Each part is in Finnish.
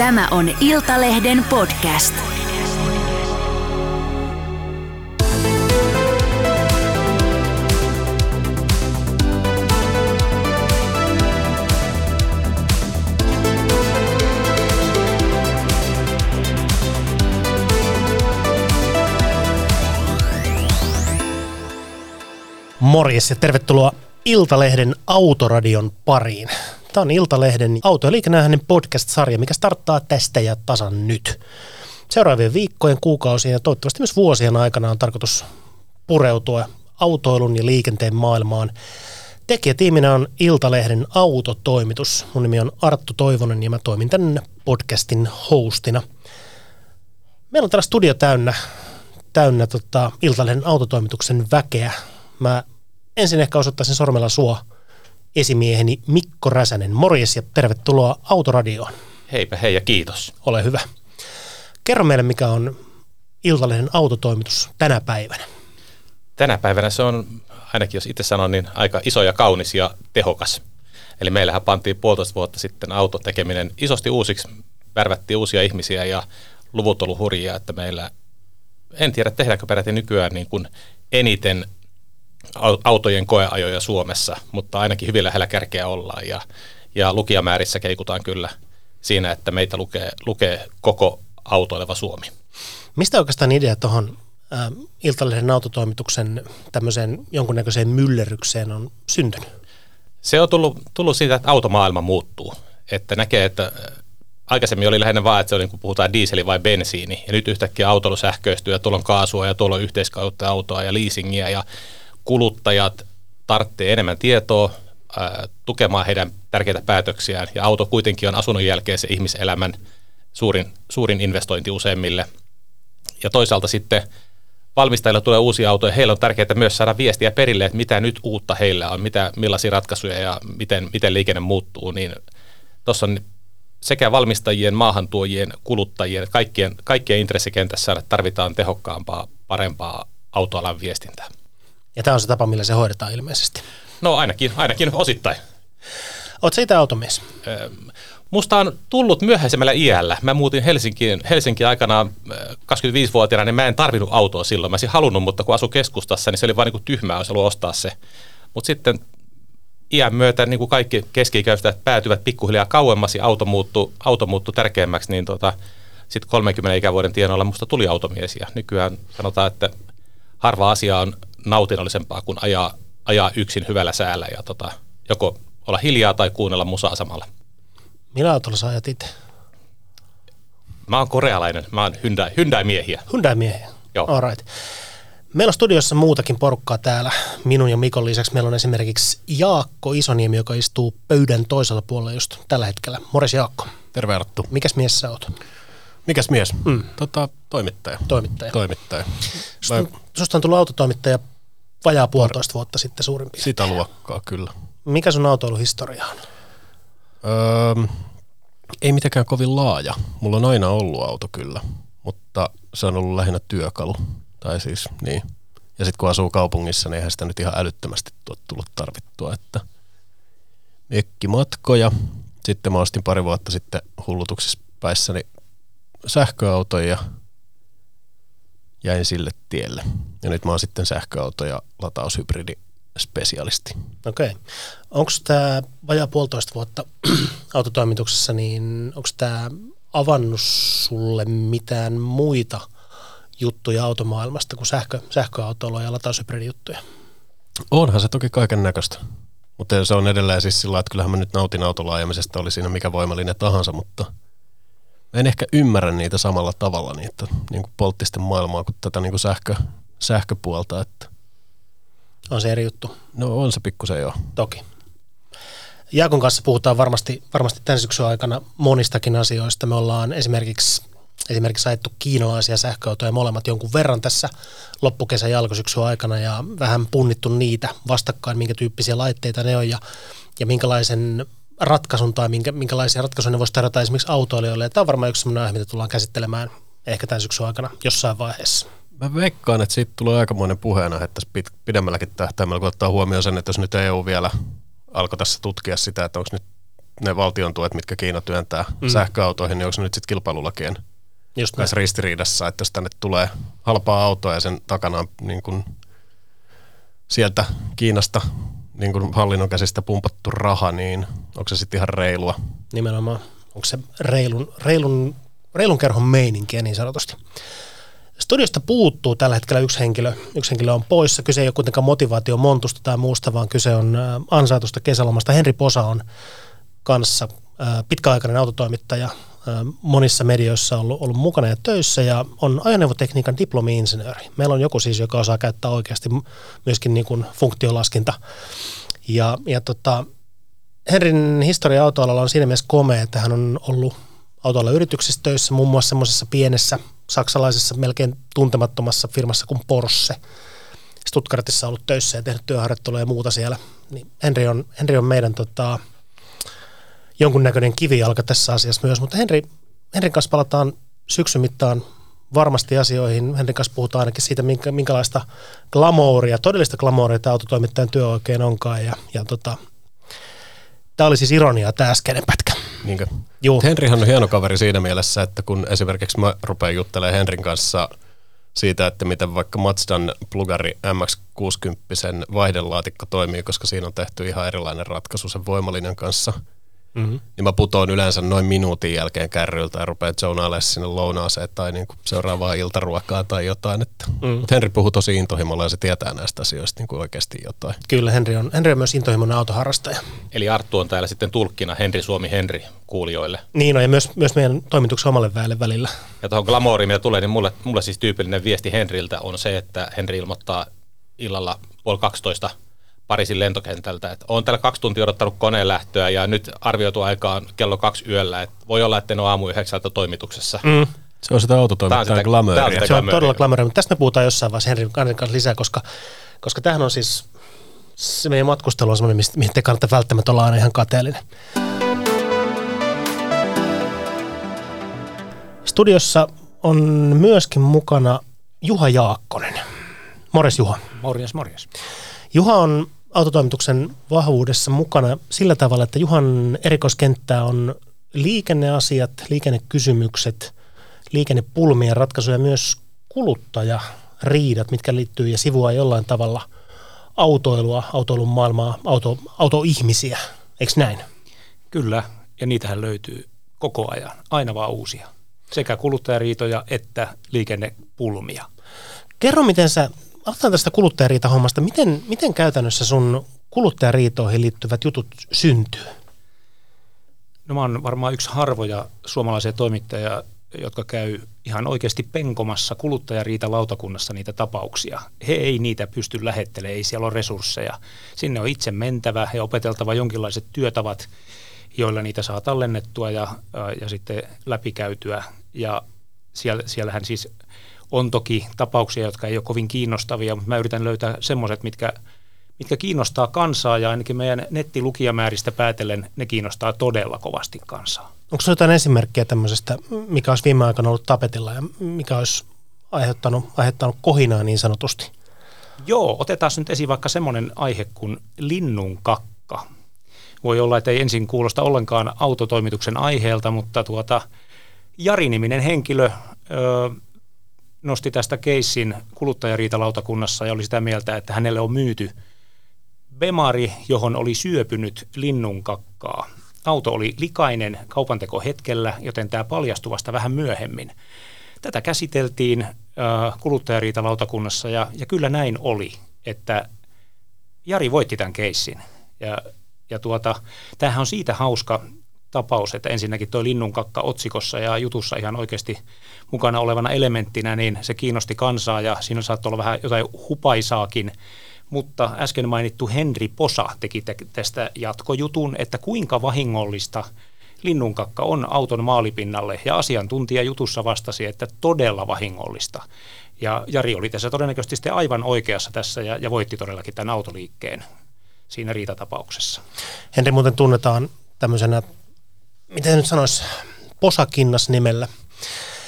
Tämä on Iltalehden podcast. Morjes ja tervetuloa Iltalehden Autoradion pariin. Tämä on Iltalehden auto- ja liikennähden podcast-sarja, mikä starttaa tästä ja tasan nyt. Seuraavien viikkojen, kuukausien ja toivottavasti myös vuosien aikana on tarkoitus pureutua autoilun ja liikenteen maailmaan. Tekijätiiminä on Iltalehden autotoimitus. Mun nimi on Arttu Toivonen ja mä toimin tämän podcastin hostina. Meillä on täällä studio täynnä, täynnä tota, Iltalehden autotoimituksen väkeä. Mä ensin ehkä osoittaisin sormella sua esimieheni Mikko Räsänen. Morjes ja tervetuloa Autoradioon. Heipä hei ja kiitos. Ole hyvä. Kerro meille, mikä on Iltalehden autotoimitus tänä päivänä. Tänä päivänä se on, ainakin jos itse sanon, niin aika iso ja kaunis ja tehokas. Eli meillähän pantiin puolitoista vuotta sitten autotekeminen isosti uusiksi, värvättiin uusia ihmisiä ja luvut ollut hurjia, että meillä, en tiedä tehdäänkö peräti nykyään niin kuin eniten autojen koeajoja Suomessa, mutta ainakin hyvin lähellä kärkeä ollaan ja, ja lukijamäärissä keikutaan kyllä siinä, että meitä lukee, lukee koko autoileva Suomi. Mistä oikeastaan idea tuohon äh, Iltalehden autotoimituksen tämmöiseen jonkunnäköiseen myllerrykseen on syntynyt? Se on tullut, tullut siitä, että automaailma muuttuu. Että näkee, että äh, aikaisemmin oli lähinnä vaan, että se oli, kun puhutaan diiseli vai bensiini, ja nyt yhtäkkiä autoilu sähköistyy, ja tuolla on kaasua, ja tuolla on yhteiskäyttöautoa ja leasingia, ja kuluttajat tarvitsee enemmän tietoa tukemaan heidän tärkeitä päätöksiään, ja auto kuitenkin on asunnon jälkeen se ihmiselämän suurin, suurin investointi useimmille. Ja toisaalta sitten valmistajilla tulee uusia autoja, heillä on tärkeää myös saada viestiä perille, että mitä nyt uutta heillä on, mitä, millaisia ratkaisuja ja miten, miten liikenne muuttuu, niin tuossa on sekä valmistajien, maahantuojien, kuluttajien, kaikkien, kaikkien intressikentässä tarvitaan tehokkaampaa, parempaa autoalan viestintää. Ja tämä on se tapa, millä se hoidetaan ilmeisesti. No ainakin, ainakin osittain. Oletko siitä automies? Musta on tullut myöhäisemmällä iällä. Mä muutin Helsinkiin, Helsinkiin aikanaan 25-vuotiaana, niin mä en tarvinnut autoa silloin. Mä olisin halunnut, mutta kun asu keskustassa, niin se oli vain niin tyhmää, olisi ollut ostaa se. Mutta sitten iän myötä niin kuin kaikki keski päätyvät pikkuhiljaa kauemmas ja auto muuttui, auto muuttui tärkeämmäksi, niin tota, sitten 30 ikävuoden tienoilla musta tuli automies. Ja nykyään sanotaan, että harva asia on nautinnollisempaa kuin ajaa, ajaa yksin hyvällä säällä ja tota, joko olla hiljaa tai kuunnella musaa samalla. Millä autolla sä ajat itse? Mä oon korealainen, mä oon Hyundai, Hyundai-miehiä. Hyundai-miehiä, Joo. All right. Meillä on studiossa muutakin porukkaa täällä. Minun ja Mikon lisäksi meillä on esimerkiksi Jaakko Isoniemi, joka istuu pöydän toisella puolella just tällä hetkellä. Morjes Jaakko. Terve Arttu. Mikäs mies sä oot? Mikäs mies? Mm. Tota, toimittaja. Toimittaja. Toimittaja. Susta, Mä... susta on tullut autotoimittaja vajaa puolitoista vuotta sitten suurin piirtein. Sitä luokkaa, kyllä. Mikä sun autoiluhistoria on? Öö, ei mitenkään kovin laaja. Mulla on aina ollut auto kyllä, mutta se on ollut lähinnä työkalu. Tai siis niin. Ja sitten kun asuu kaupungissa, niin eihän sitä nyt ihan älyttömästi tullut tarvittua. Että mökkimatkoja. Sitten mä ostin pari vuotta sitten hullutuksessa päissäni sähköauton ja jäin sille tielle. Ja nyt mä oon sitten sähköauto ja lataushybridi spesialisti. Okei. Okay. Onko tämä vajaa puolitoista vuotta autotoimituksessa, niin onko tämä avannut sulle mitään muita juttuja automaailmasta kuin sähkö, sähköautoilua ja lataushybridijuttuja? Onhan se toki kaiken näköistä. Mutta se on edelleen siis sillä että kyllähän mä nyt nautin autolaajamisesta, oli siinä mikä voimallinen tahansa, mutta – en ehkä ymmärrä niitä samalla tavalla, niitä niin kuin polttisten maailmaa kuin tätä niin kuin sähkö, sähköpuolta. Että. On se eri juttu. No on se pikkusen jo. Toki. Jaakon kanssa puhutaan varmasti, varmasti tämän syksyn aikana monistakin asioista. Me ollaan esimerkiksi, esimerkiksi ajettu kiinalaisia sähköautoja molemmat jonkun verran tässä loppukesän ja alkusyksyn aikana ja vähän punnittu niitä vastakkain, minkä tyyppisiä laitteita ne on ja, ja minkälaisen ratkaisun tai minkä, minkälaisia ratkaisuja ne voisi tarjota esimerkiksi autoilijoille. Tämä on varmaan yksi sellainen aihe, mitä tullaan käsittelemään ehkä tämän syksyn aikana jossain vaiheessa. Mä veikkaan, että siitä tulee aikamoinen puheena, että pidemmälläkin tähtäimellä, kun ottaa huomioon sen, että jos nyt EU vielä alkoi tässä tutkia sitä, että onko nyt ne valtion tuet, mitkä Kiina työntää mm. sähköautoihin, niin onko se nyt sitten kilpailulakien Just näin. kanssa ristiriidassa, että jos tänne tulee halpaa autoa ja sen takana on niin kuin sieltä Kiinasta niin kuin hallinnon käsistä pumpattu raha, niin onko se sitten ihan reilua? Nimenomaan. Onko se reilun, reilun, reilun kerhon meininkiä niin sanotusti. Studiosta puuttuu tällä hetkellä yksi henkilö. Yksi henkilö on poissa. Kyse ei ole kuitenkaan motivaatio montusta tai muusta, vaan kyse on ansaitusta kesälomasta. Henri Posa on kanssa pitkäaikainen autotoimittaja, monissa medioissa ollut, ollut mukana ja töissä ja on ajoneuvotekniikan diplomi-insinööri. Meillä on joku siis, joka osaa käyttää oikeasti myöskin niin kuin funktiolaskinta. Ja, ja tota, Henrin historia autoalalla on siinä mielessä komea, että hän on ollut autoalla yrityksissä töissä, muun muassa semmoisessa pienessä saksalaisessa melkein tuntemattomassa firmassa kuin Porsche. Stuttgartissa ollut töissä ja tehnyt työharjoittelua ja muuta siellä. Niin Henri, on, Henri on meidän tota, jonkunnäköinen kivijalka tässä asiassa myös, mutta Henri, Henrin kanssa palataan syksyn mittaan varmasti asioihin. Henrin kanssa puhutaan ainakin siitä, minkä, minkälaista glamouria, todellista glamouria tämä autotoimittajan työ oikein onkaan. Ja, ja tota, tämä oli siis ironiaa tämä äskeinen pätkä. Niinkö? Juu. Henrihan on hieno kaveri siinä mielessä, että kun esimerkiksi mä rupean juttelemaan Henrin kanssa siitä, että miten vaikka Mazdan plugari MX-60 vaihdelaatikko toimii, koska siinä on tehty ihan erilainen ratkaisu sen voimalinjan kanssa, Mm-hmm. niin mä putoon yleensä noin minuutin jälkeen kärryltä ja rupean zonailemaan sinne lounaaseen tai niin seuraavaan iltaruokaa tai jotain. Että. Mm. Mutta Henri puhuu tosi intohimolla ja se tietää näistä asioista niin kuin oikeasti jotain. Kyllä, Henri on, Henri on myös intohimoinen autoharrastaja. Eli Arttu on täällä sitten tulkkina Henri Suomi Henri kuulijoille. Niin on, ja myös, myös meidän toimituksen omalle väelle välillä. Ja tuohon glamouriin, mitä tulee, niin mulle, mulle siis tyypillinen viesti Henriltä on se, että Henri ilmoittaa illalla puoli 12 Pariisin lentokentältä, että olen täällä kaksi tuntia odottanut koneen lähtöä ja nyt arvioitu aika on kello kaksi yöllä, että voi olla, että en ole aamu yhdeksältä toimituksessa. Mm. Se on sitä autotoimittajan sitä- glamouria. tää on sitä Se on Glamouria. todella glamouria, mutta tästä me puhutaan jossain vaiheessa Henrin Henrin kanssa lisää, koska, koska tämähän on siis, se meidän matkustelu on semmoinen, mihin te kannattaa välttämättä olla aina ihan kateellinen. Studiossa on myöskin mukana Juha Jaakkonen. Morjes Juha. Morjes, morjes. Juha on autotoimituksen vahvuudessa mukana sillä tavalla, että Juhan erikoiskenttää on liikenneasiat, liikennekysymykset, liikennepulmien ratkaisuja myös kuluttajariidat, mitkä liittyy ja sivua jollain tavalla autoilua, autoilun maailmaa, auto, autoihmisiä. Eikö näin? Kyllä, ja niitähän löytyy koko ajan, aina vaan uusia. Sekä kuluttajariitoja että liikennepulmia. Kerro, miten sä, aloitetaan tästä kuluttajariitahommasta, miten, miten käytännössä sun kuluttajariitoihin liittyvät jutut syntyy? No mä oon varmaan yksi harvoja suomalaisia toimittajia, jotka käy ihan oikeasti penkomassa kuluttajariitalautakunnassa niitä tapauksia. He ei niitä pysty lähettelemään, ei siellä ole resursseja. Sinne on itse mentävä ja opeteltava jonkinlaiset työtavat, joilla niitä saa tallennettua ja, ja sitten läpikäytyä. Ja siellä, siellähän siis on toki tapauksia, jotka ei ole kovin kiinnostavia, mutta mä yritän löytää semmoiset, mitkä, mitkä kiinnostaa kansaa ja ainakin meidän nettilukijamääristä päätellen ne kiinnostaa todella kovasti kansaa. Onko sinulla jotain esimerkkejä tämmöisestä, mikä olisi viime aikoina ollut tapetilla ja mikä olisi aiheuttanut, aiheuttanut kohinaa niin sanotusti? Joo, otetaan nyt esiin vaikka semmoinen aihe kuin linnun kakka. Voi olla, että ei ensin kuulosta ollenkaan autotoimituksen aiheelta, mutta tuota, Jari-niminen henkilö ö, nosti tästä keissin kuluttajariitalautakunnassa ja oli sitä mieltä, että hänelle on myyty Bemari, johon oli syöpynyt linnunkakkaa. Auto oli likainen kaupantekohetkellä, joten tämä paljastui vasta vähän myöhemmin. Tätä käsiteltiin kuluttajariitalautakunnassa ja, ja kyllä näin oli, että Jari voitti tämän keissin. Ja, ja tuota, tämähän on siitä hauska tapaus, että ensinnäkin tuo linnunkakka otsikossa ja jutussa ihan oikeasti mukana olevana elementtinä, niin se kiinnosti kansaa ja siinä saattoi olla vähän jotain hupaisaakin. Mutta äsken mainittu Henri Posa teki te- tästä jatkojutun, että kuinka vahingollista linnunkakka on auton maalipinnalle ja asiantuntija jutussa vastasi, että todella vahingollista. Ja Jari oli tässä todennäköisesti sitten aivan oikeassa tässä ja, ja voitti todellakin tämän autoliikkeen siinä riitatapauksessa. Henri muuten tunnetaan tämmöisenä, miten nyt sanoisi, posakinnas nimellä.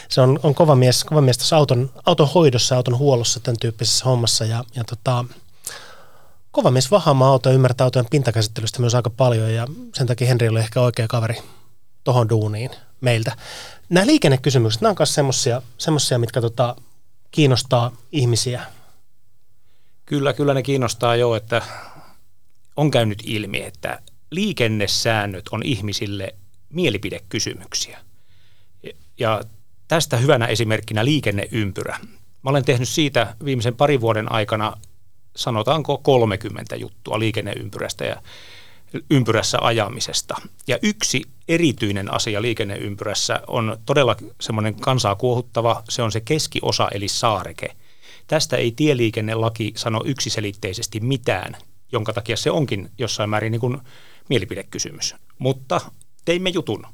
Se on, on kova, mies, kova mies tässä auton, auton hoidossa, auton huollossa, tämän tyyppisessä hommassa. Ja, ja tota, kova mies vahaamaan auto ja ymmärtää autojen pintakäsittelystä myös aika paljon ja sen takia Henri oli ehkä oikea kaveri tohon duuniin meiltä. Nämä liikennekysymykset, nämä on myös semmosia, semmosia mitkä tota, kiinnostaa ihmisiä. Kyllä, kyllä ne kiinnostaa jo, että on käynyt ilmi, että liikennesäännöt on ihmisille mielipidekysymyksiä. Ja tästä hyvänä esimerkkinä liikenneympyrä. Mä olen tehnyt siitä viimeisen parin vuoden aikana sanotaanko 30 juttua liikenneympyrästä ja ympyrässä ajamisesta. Ja yksi erityinen asia liikenneympyrässä on todella semmoinen kansaa kuohuttava, se on se keskiosa eli saareke. Tästä ei tieliikennelaki sano yksiselitteisesti mitään, jonka takia se onkin jossain määrin niin kuin mielipidekysymys. Mutta teimme jutun,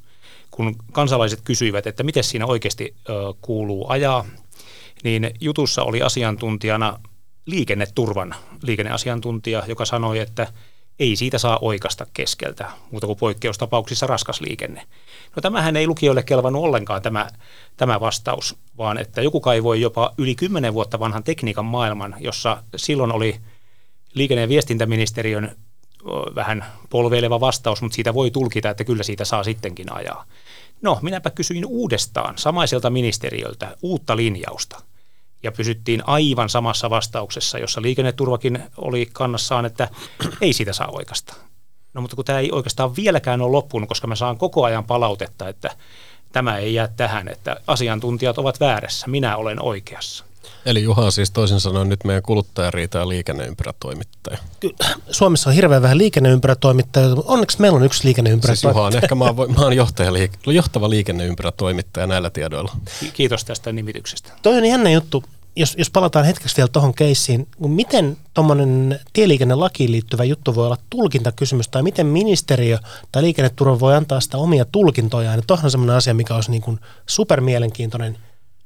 kun kansalaiset kysyivät, että miten siinä oikeasti ö, kuuluu ajaa, niin jutussa oli asiantuntijana liikenneturvan liikenneasiantuntija, joka sanoi, että ei siitä saa oikasta keskeltä, muuta kuin poikkeustapauksissa raskas liikenne. No tämähän ei lukijoille kelvannut ollenkaan tämä, tämä vastaus, vaan että joku kaivoi jopa yli 10 vuotta vanhan tekniikan maailman, jossa silloin oli liikenne- ja viestintäministeriön vähän polveileva vastaus, mutta siitä voi tulkita, että kyllä siitä saa sittenkin ajaa. No, minäpä kysyin uudestaan samaiselta ministeriöltä uutta linjausta ja pysyttiin aivan samassa vastauksessa, jossa liikenneturvakin oli kannassaan, että ei siitä saa oikeasta. No mutta kun tämä ei oikeastaan vieläkään ole loppunut, koska mä saan koko ajan palautetta, että tämä ei jää tähän, että asiantuntijat ovat väärässä, minä olen oikeassa. Eli Juha on siis toisin sanoen nyt meidän kuluttajariita ja liikenneympyrätoimittaja. Kyllä, Suomessa on hirveän vähän liikenneympyrätoimittajia, mutta onneksi meillä on yksi Siis liikenneympyrätoimittaja. Juha on ehkä maan, maan johtaja, liik- johtava liikenneympyrätoimittaja näillä tiedoilla. Ki- Kiitos tästä nimityksestä. Toi on jännä juttu, jos, jos palataan hetkeksi vielä tuohon keissiin, kun miten tuommoinen tieliikennelakiin liittyvä juttu voi olla tulkintakysymys, tai miten ministeriö tai liikenneturva voi antaa sitä omia tulkintojaan. Tuohon on semmoinen asia, mikä olisi niin kuin supermielenkiintoinen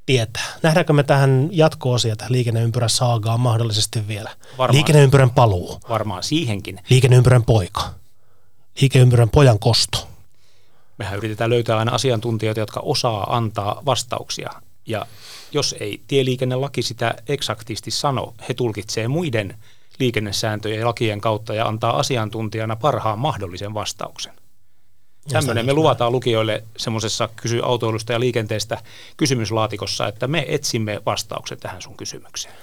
tietää. Nähdäänkö me tähän jatko-osia, tähän liikenneympyrän saagaan mahdollisesti vielä? Varmaan. Liikenneympyrän paluu, Varmaan siihenkin. liikenneympyrän poika, liikenneympyrän pojan kosto. Mehän yritetään löytää aina asiantuntijoita, jotka osaa antaa vastauksia. Ja jos ei tieliikennelaki sitä eksaktisti sano, he tulkitsee muiden liikennesääntöjen ja lakien kautta ja antaa asiantuntijana parhaan mahdollisen vastauksen. Tämmöinen me luvataan lukijoille semmoisessa kysy autoilusta ja liikenteestä kysymyslaatikossa, että me etsimme vastauksen tähän sun kysymykseen.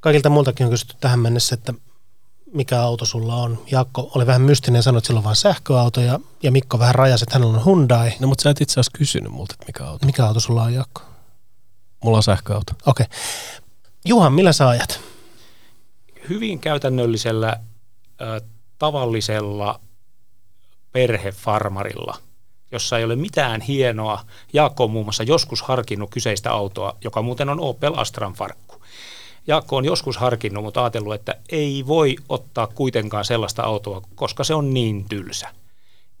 Kaikilta muiltakin on kysytty tähän mennessä, että mikä auto sulla on. Jaakko oli vähän mystinen ja sanoi, että sillä on vain sähköauto ja, ja Mikko vähän rajasi, että hänellä on Hyundai. No mutta sä et itse asiassa kysynyt multa, että mikä auto. Mikä auto sulla on, Jaakko? Mulla on sähköauto. Okei. Okay. Juhan, millä sä ajat? Hyvin käytännöllisellä, ö, tavallisella perhefarmarilla, jossa ei ole mitään hienoa. Jaakko on muun muassa joskus harkinnut kyseistä autoa, joka muuten on Opel Astran farkku. Jaakko on joskus harkinnut, mutta ajatellut, että ei voi ottaa kuitenkaan sellaista autoa, koska se on niin tylsä.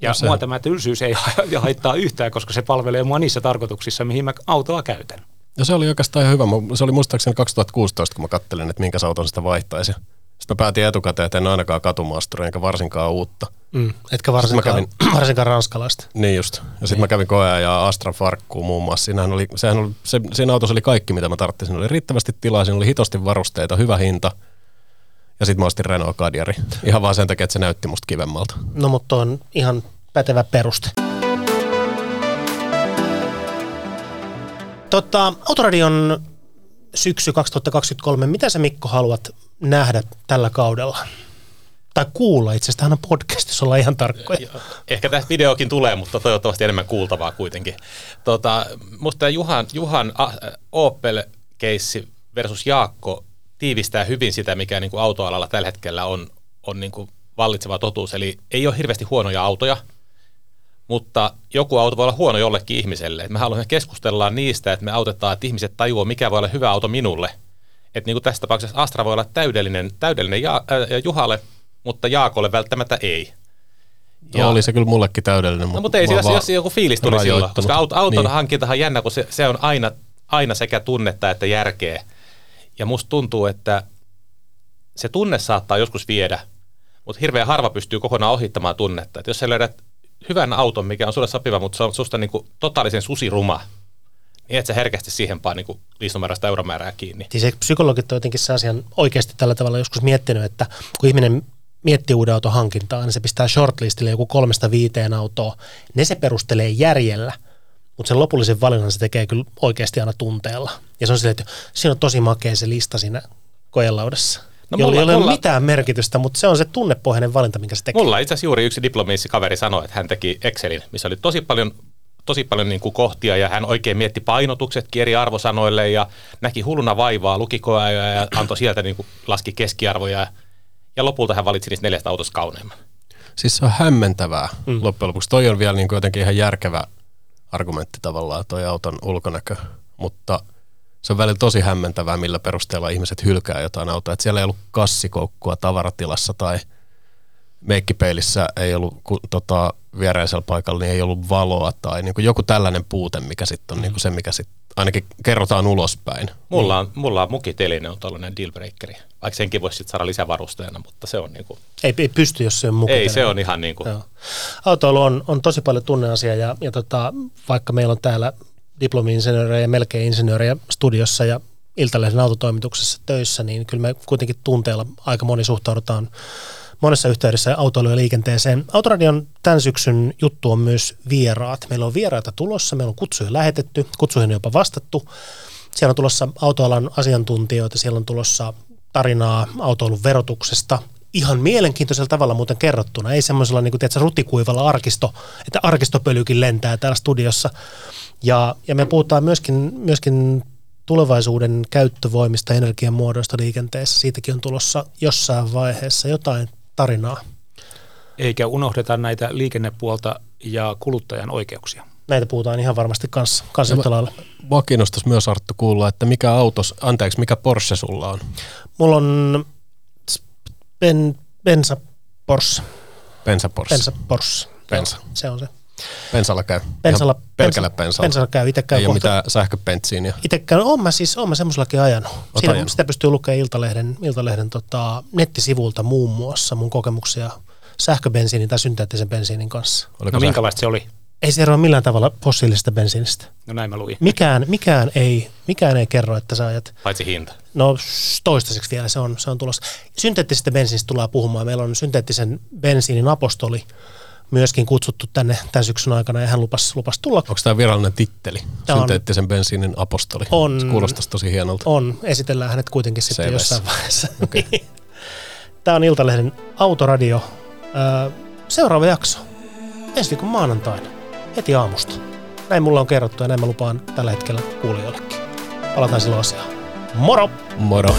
Ja No se- mua tämä tylsyys ei haittaa yhtään, koska se palvelee mua niissä tarkoituksissa, mihin mä autoa käytän. Ja se oli oikeastaan ihan hyvä. Se oli muistaakseni 2016, kun mä kattelin, että minkä auton sitä vaihtaisi. Sitten mä päätin etukäteen, että en ainakaan katumaasturia, enkä varsinkaan uutta. Mm. Etkä varsinkaan, Sitten varsinkaan ranskalaista. Niin just. Ja sitten mä kävin koea ja Astra Farkkuun muun muassa. Siinähän oli, sehän oli, se, siinä autossa oli kaikki, mitä mä tarvitsin. Siinä oli riittävästi tilaa, siinä oli hitosti varusteita, hyvä hinta. Ja sitten mä ostin Renault Kadiari. Ihan vaan sen takia, että se näytti musta kivemmalta. No mutta on ihan pätevä peruste. Tota, Autoradion syksy 2023, mitä sä Mikko haluat nähdä tällä kaudella? Tai kuulla itse asiassa, on podcast, jos ollaan ihan tarkkoja. Ehkä tässä videokin tulee, mutta toivottavasti enemmän kuultavaa kuitenkin. Tota, musta tämä Juhan, Juhan äh, Opel-keissi versus Jaakko tiivistää hyvin sitä, mikä niin kuin autoalalla tällä hetkellä on, on niin kuin vallitseva totuus. Eli ei ole hirveästi huonoja autoja, mutta joku auto voi olla huono jollekin ihmiselle. Et me haluamme keskustella niistä, että me autetaan, että ihmiset tajuaa, mikä voi olla hyvä auto minulle. Että niin kuin tässä tapauksessa Astra voi olla täydellinen, täydellinen ja, äh, Juhalle, mutta Jaakolle välttämättä ei. Ja oli se kyllä mullekin täydellinen. No mutta ei vaan jos joku fiilis tuli silloin, koska auto, auton Niin. niin. hankintahan on jännä, kun se, se on aina, aina sekä tunnetta että järkeä. Ja musta tuntuu, että se tunne saattaa joskus viedä, mutta hirveän harva pystyy kokonaan ohittamaan tunnetta. Et jos sä löydät hyvän auton, mikä on sulle sopiva, mutta se on susta niinku totaalisen susiruma, niin et sä herkästi siihen vaan niinku liistomääristä euromäärää kiinni. Siis psykologit on jotenkin se asian oikeasti tällä tavalla joskus miettinyt, että kun ihminen miettii uuden auton hankintaa, niin se pistää shortlistille joku kolmesta viiteen autoa. Ne se perustelee järjellä, mutta sen lopullisen valinnan se tekee kyllä oikeasti aina tunteella. Ja se on silleen, että siinä on tosi makea se lista siinä kojelaudassa. No, jolla ei ole mulla, mitään merkitystä, mutta se on se tunnepohjainen valinta, minkä se tekee. Mulla itse asiassa juuri yksi diplomiissi kaveri sanoi, että hän teki Excelin, missä oli tosi paljon tosi paljon niin kuin kohtia ja hän oikein mietti painotuksetkin eri arvosanoille ja näki hulluna vaivaa, luki ja antoi sieltä niin kuin laski keskiarvoja ja lopulta hän valitsi niistä neljästä autosta kauneimman. Siis se on hämmentävää mm. loppujen lopuksi. Toi on vielä niin kuin jotenkin ihan järkevä argumentti tavallaan, toi auton ulkonäkö, mutta se on välillä tosi hämmentävää, millä perusteella ihmiset hylkää jotain autoa. Että siellä ei ollut kassikoukkua tavaratilassa tai meikkipeilissä ei ollut tota, viereisellä paikalla, niin ei ollut valoa tai niin kuin joku tällainen puute, mikä sitten on niin kuin se, mikä sitten ainakin kerrotaan ulospäin. Mulla on, mulla on mukiteline on tällainen dealbreakeri, vaikka senkin voisi sitten saada lisävarusteena, mutta se on niin kuin... Ei, ei pysty, jos se on mukiteline. Ei, se on ihan niin kuin... Autoilu on, on tosi paljon tunneasia ja, ja tota, vaikka meillä on täällä diplomi-insinöörejä ja melkein insinöörejä studiossa ja Iltalehden autotoimituksessa töissä, niin kyllä me kuitenkin tunteella aika moni suhtaudutaan monessa yhteydessä autoilu- ja liikenteeseen. Autoradion tämän syksyn juttu on myös vieraat. Meillä on vieraita tulossa, meillä on kutsuja lähetetty, kutsuihin on jopa vastattu. Siellä on tulossa autoalan asiantuntijoita, siellä on tulossa tarinaa autoilun verotuksesta, ihan mielenkiintoisella tavalla muuten kerrottuna, ei semmoisella niin kuin, tiedätkö, rutikuivalla arkisto, että arkistopölykin lentää täällä studiossa. Ja, ja me puhutaan myöskin, myöskin tulevaisuuden käyttövoimista, energiamuodoista liikenteessä. Siitäkin on tulossa jossain vaiheessa jotain tarinaa. Eikä unohdeta näitä liikennepuolta ja kuluttajan oikeuksia. Näitä puhutaan ihan varmasti kanssa, kanssa yhtä lailla. Mua kiinnostaisi myös Arttu kuulla, että mikä autos, anteeksi, mikä Porsche sulla on? Mulla on ben, bensa Porsche. Bensa Porsche. Bensa Porsche. Bensa. Joo, se on se. Bensalla käy. Bensalla, Ihan pelkällä bensalla. Bensalla käy. Itse käy Ei kohta. ole mitään sähköpentsiiniä. Itse käy. Oon mä siis, oon mä semmoisellakin ajanut. Siinä, ajanut. Sitä pystyy lukemaan Iltalehden, Iltalehden tota, nettisivulta muun muassa mun kokemuksia sähköbensiinin tai synteettisen bensiinin kanssa. Oliko no minkälaista se oli? Ei se eroa millään tavalla fossiilisesta bensiinistä. No näin mä luin. Mikään, mikään, ei, mikään ei kerro, että sä ajat... Paitsi hinta. No toistaiseksi vielä se on, se on tulossa. Synteettisestä bensiinistä tullaan puhumaan. Meillä on synteettisen bensiinin apostoli, myöskin kutsuttu tänne tämän syksyn aikana ja hän lupasi, lupasi tulla. Onko tämä virallinen titteli? Tämä Synteettisen on, bensiinin apostoli. On, Se kuulostaisi tosi hienolta. On. Esitellään hänet kuitenkin sitten CVS. jossain vaiheessa. Okay. tämä on Iltalehden Autoradio. Seuraava jakso. Ensi viikon maanantaina. Heti aamusta. Näin mulla on kerrottu ja näin mä lupaan tällä hetkellä kuulijoillekin. Palataan silloin asiaan. Moro! Moro!